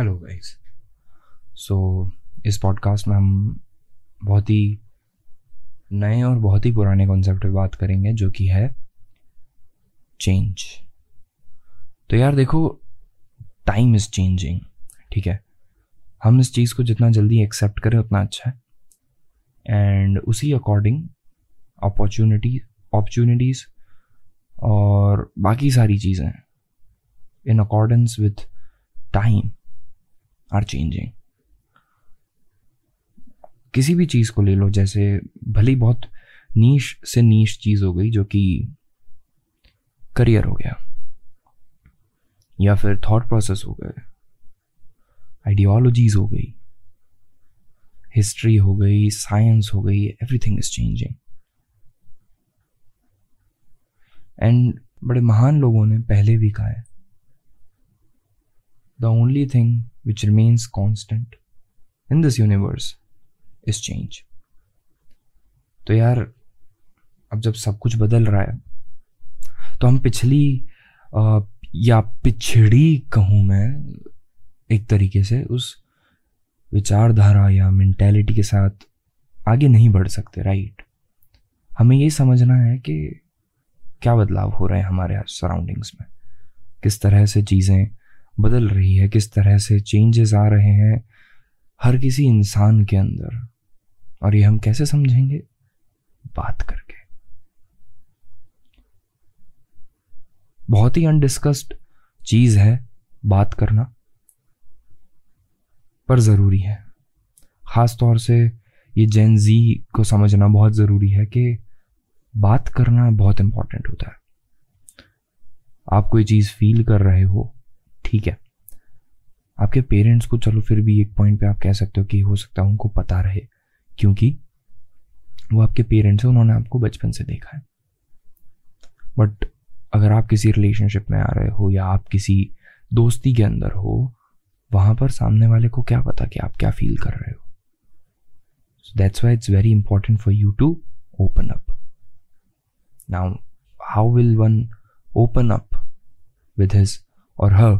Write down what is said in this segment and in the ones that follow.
Hello guys so इस podcast में हम बहुत ही नए और बहुत ही पुराने कॉन्सेप्ट पे बात करेंगे, जो कि है चेंज तो यार देखो टाइम इज़ चेंजिंग ठीक है? हम इस चीज़ को जितना जल्दी एक्सेप्ट करें, उतना अच्छा है। एंड उसी अकॉर्डिंग अपॉर्चुनिटी अपॉर्चुनिटीज़ और बाकी सारी चीज़ें in accordance with time are changing. किसी भी चीज़ को ले लो, जैसे भली बहुत नीश से नीश चीज़ हो गई जो कि करियर हो गया, या फिर थॉट प्रोसेस हो गए आइडियोलॉजीज हो गई हिस्ट्री हो गई साइंस हो गई एवरीथिंग इज़ चेंजिंग एंड बड़े महान लोगों ने पहले भी कहा है the only thing which remains constant in this universe is change. तो यार अब जब सब कुछ बदल रहा है तो हम पिछली आ, या पिछड़ी कहूँ मैं एक तरीके से उस विचारधारा या मेंटेलिटी के साथ आगे नहीं बढ़ सकते राइट हमें ये समझना है कि क्या बदलाव हो रहे हैं हमारे सराउंडिंग्स में किस तरह से चीज़ें बदल रही है, किस तरह से चेंजेस आ रहे हैं हर किसी इंसान के अंदर। और ये हम कैसे समझेंगे? बात करके। बहुत ही अनडिस्कस्ड चीज़ है बात करना, पर ज़रूरी है। ख़ास तौर से ये जेन जी को समझना बहुत ज़रूरी है कि बात करना बहुत इंपॉर्टेंट होता है। आप कोई चीज़ फील कर रहे हो ठीक है। आपके पेरेंट्स को चलो फिर भी एक पॉइंट पे आप कह सकते हो कि हो सकता है उनको पता रहे, क्योंकि वो आपके पेरेंट्स हैं, उन्होंने आपको बचपन से देखा है। बट अगर आप किसी रिलेशनशिप में आ रहे हो या आप किसी दोस्ती के अंदर हो, वहाँ पर सामने वाले को क्या पता कि आप क्या फील कर रहे हो। That's why it's very important for you to open up now how will one open up with his or her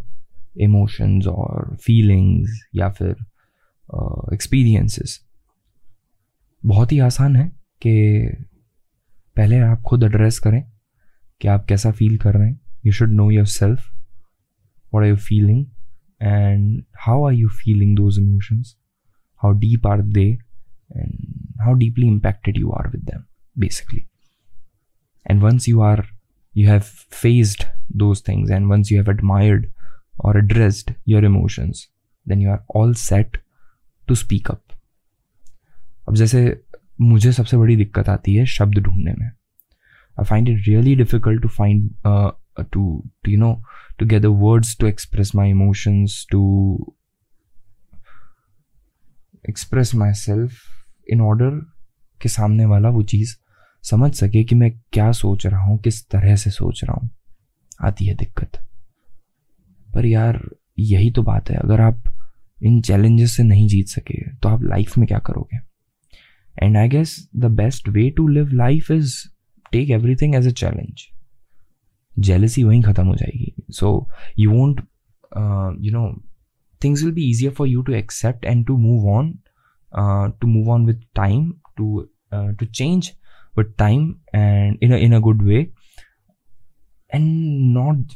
emotions और फीलिंग्स या फिर एक्सपीरियंसेस बहुत ही आसान है कि पहले आप खुद एड्रेस करें कि आप कैसा फील कर रहे हैं. You should know yourself what are you feeling and how are you feeling those emotions how deep are they and how deeply impacted you are with them basically and once you are you have faced those things and once you have admired or addressed your emotions, then you are all set to speak up. अब जैसे मुझे सबसे बड़ी दिक्कत आती है शब्द ढूँढने में। I find it really difficult to find to you know to get the words to express my emotions to express myself in order के सामने वाला वो चीज़ समझ सके कि मैं क्या सोच रहा हूँ, किस तरह से सोच रहा हूँ। आती है दिक्कत। पर यार, यही तो बात है। अगर आप इन चैलेंजेस से नहीं जीत सके तो आप लाइफ में क्या करोगे? And I guess the best way to live life is take everything as a challenge jealousy वहीं खत्म हो जाएगी। So you won't you know things will be easier for you to accept and to move on to move on with time to to change time and in a in a good way. And not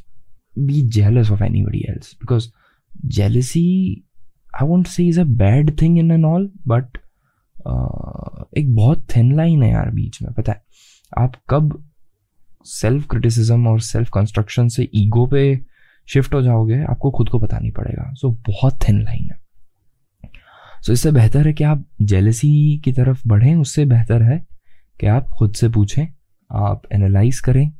be jealous of anybody else. Because jealousy i won't say is a bad thing in and all but uh, एक बहुत thin line है यार बीच में पता है? आप कब self criticism और सेल्फ कंस्ट्रक्शन से ईगो पे शिफ्ट हो जाओगे आपको खुद को पता नहीं पड़ेगा। सो so, बहुत थिन लाइन है। सो so, इससे बेहतर है कि आप जेलसी की तरफ़ बढ़ें उससे बेहतर है कि आप खुद से पूछें आप एनालाइज करें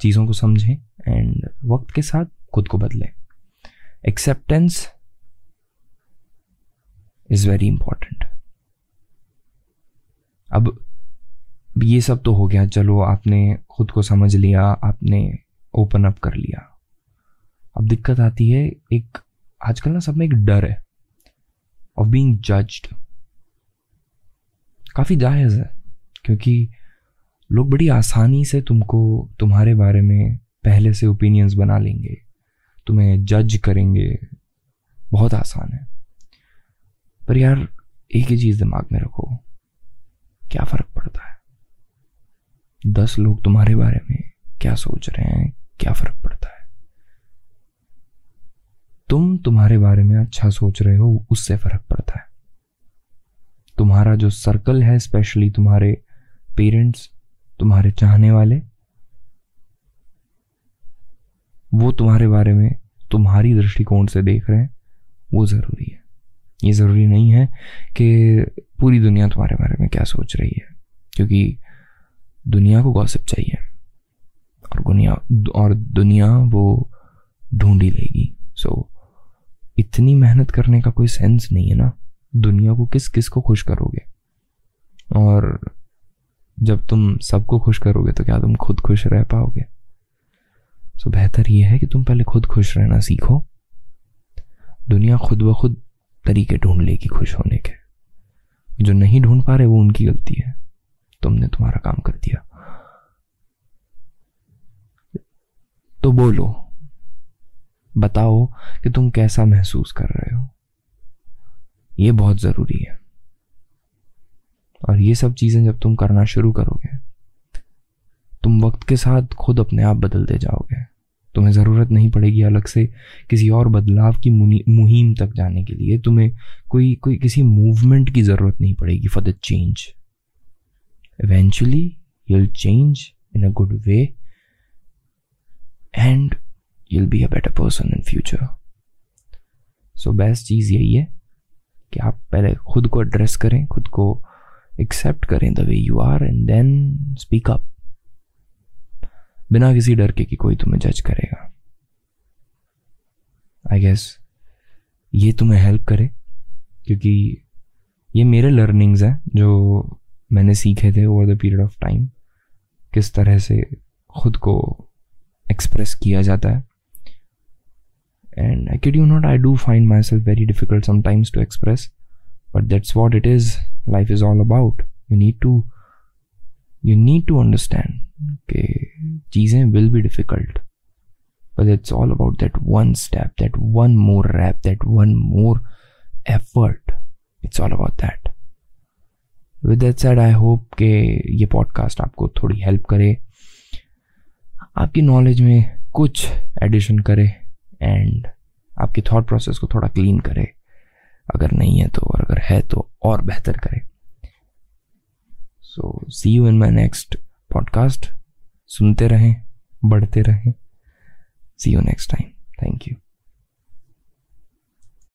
चीज़ों को समझें एंड वक्त के साथ खुद को बदलें। Acceptance is very important. अब ये सब तो हो गया, चलो आपने खुद को समझ लिया, आपने ओपन अप कर लिया। अब दिक्कत आती है, एक आजकल ना सब में एक डर है ऑफ़ बीइंग जज्ड काफ़ी जायज़ है, क्योंकि लोग बड़ी आसानी से तुमको, तुम्हारे बारे में पहले से ओपिनियंस बना लेंगे, तुम्हें जज करेंगे, बहुत आसान है। पर यार, एक ही चीज़ दिमाग में रखो, क्या फ़र्क पड़ता है? दस लोग तुम्हारे बारे में क्या सोच रहे हैं, क्या फ़र्क पड़ता है? तुम तुम्हारे बारे में अच्छा सोच रहे हो, उससे फ़र्क पड़ता है। तुम्हारा जो सर्कल है स्पेशली तुम्हारे पेरेंट्स तुम्हारे चाहने वाले वो तुम्हारे बारे में तुम्हारी दृष्टिकोण से देख रहे हैं वो ज़रूरी है। ये ज़रूरी नहीं है कि पूरी दुनिया तुम्हारे बारे में क्या सोच रही है क्योंकि दुनिया को गॉसिप चाहिए और दुनिया और दुनिया वो ढूंढी लेगी। सो so, इतनी मेहनत करने का कोई सेंस नहीं है ना। दुनिया को किस किस को खुश करोगे? और जब तुम सबको खुश करोगे तो क्या तुम खुद खुश रह पाओगे? सो बेहतर यह है कि तुम पहले खुद खुश रहना सीखो। दुनिया खुद ब खुद तरीके ढूंढ लेगी खुश होने के। जो नहीं ढूंढ पा रहे वो उनकी गलती है। तुमने तुम्हारा काम कर दिया। तो बोलो, बताओ कि तुम कैसा महसूस कर रहे हो। ये बहुत ज़रूरी है। और ये सब चीज़ें जब तुम करना शुरू करोगे, तुम वक्त के साथ खुद अपने आप बदलते जाओगे। तुम्हें ज़रूरत नहीं पड़ेगी अलग से किसी और बदलाव की मुहिम तक जाने के लिए। तुम्हें कोई कोई किसी मूवमेंट की ज़रूरत नहीं पड़ेगी for the change eventually you'll change in a good way and you'll be a better person in future so best चीज़ यही है कि आप पहले खुद को एड्रेस करें, खुद को एक्सेप्ट करें the way you are and then speak up बिना किसी डर के कि कोई तुम्हें जज करेगा। आई गेस ये तुम्हें हेल्प करे, क्योंकि ये मेरे लर्निंग्स हैं जो मैंने सीखे थे over the period of time किस तरह से खुद को एक्सप्रेस किया जाता है। And I can't you not I do find myself very difficult sometimes to express but that's what it is life is all about you need to you need to understand के चीज़ें will be difficult but it's all about that one step that one more rep that one more effort it's all about that with that said I hope के ये podcast आपको थोड़ी help करे, आपकी knowledge में कुछ एडिशन करे and आपके थॉट प्रोसेस को थोड़ा क्लीन करे। अगर नहीं है तो और अगर है तो और बेहतर करें। So see you in my next podcast सुनते रहें, बढ़ते रहें। See you next time thank you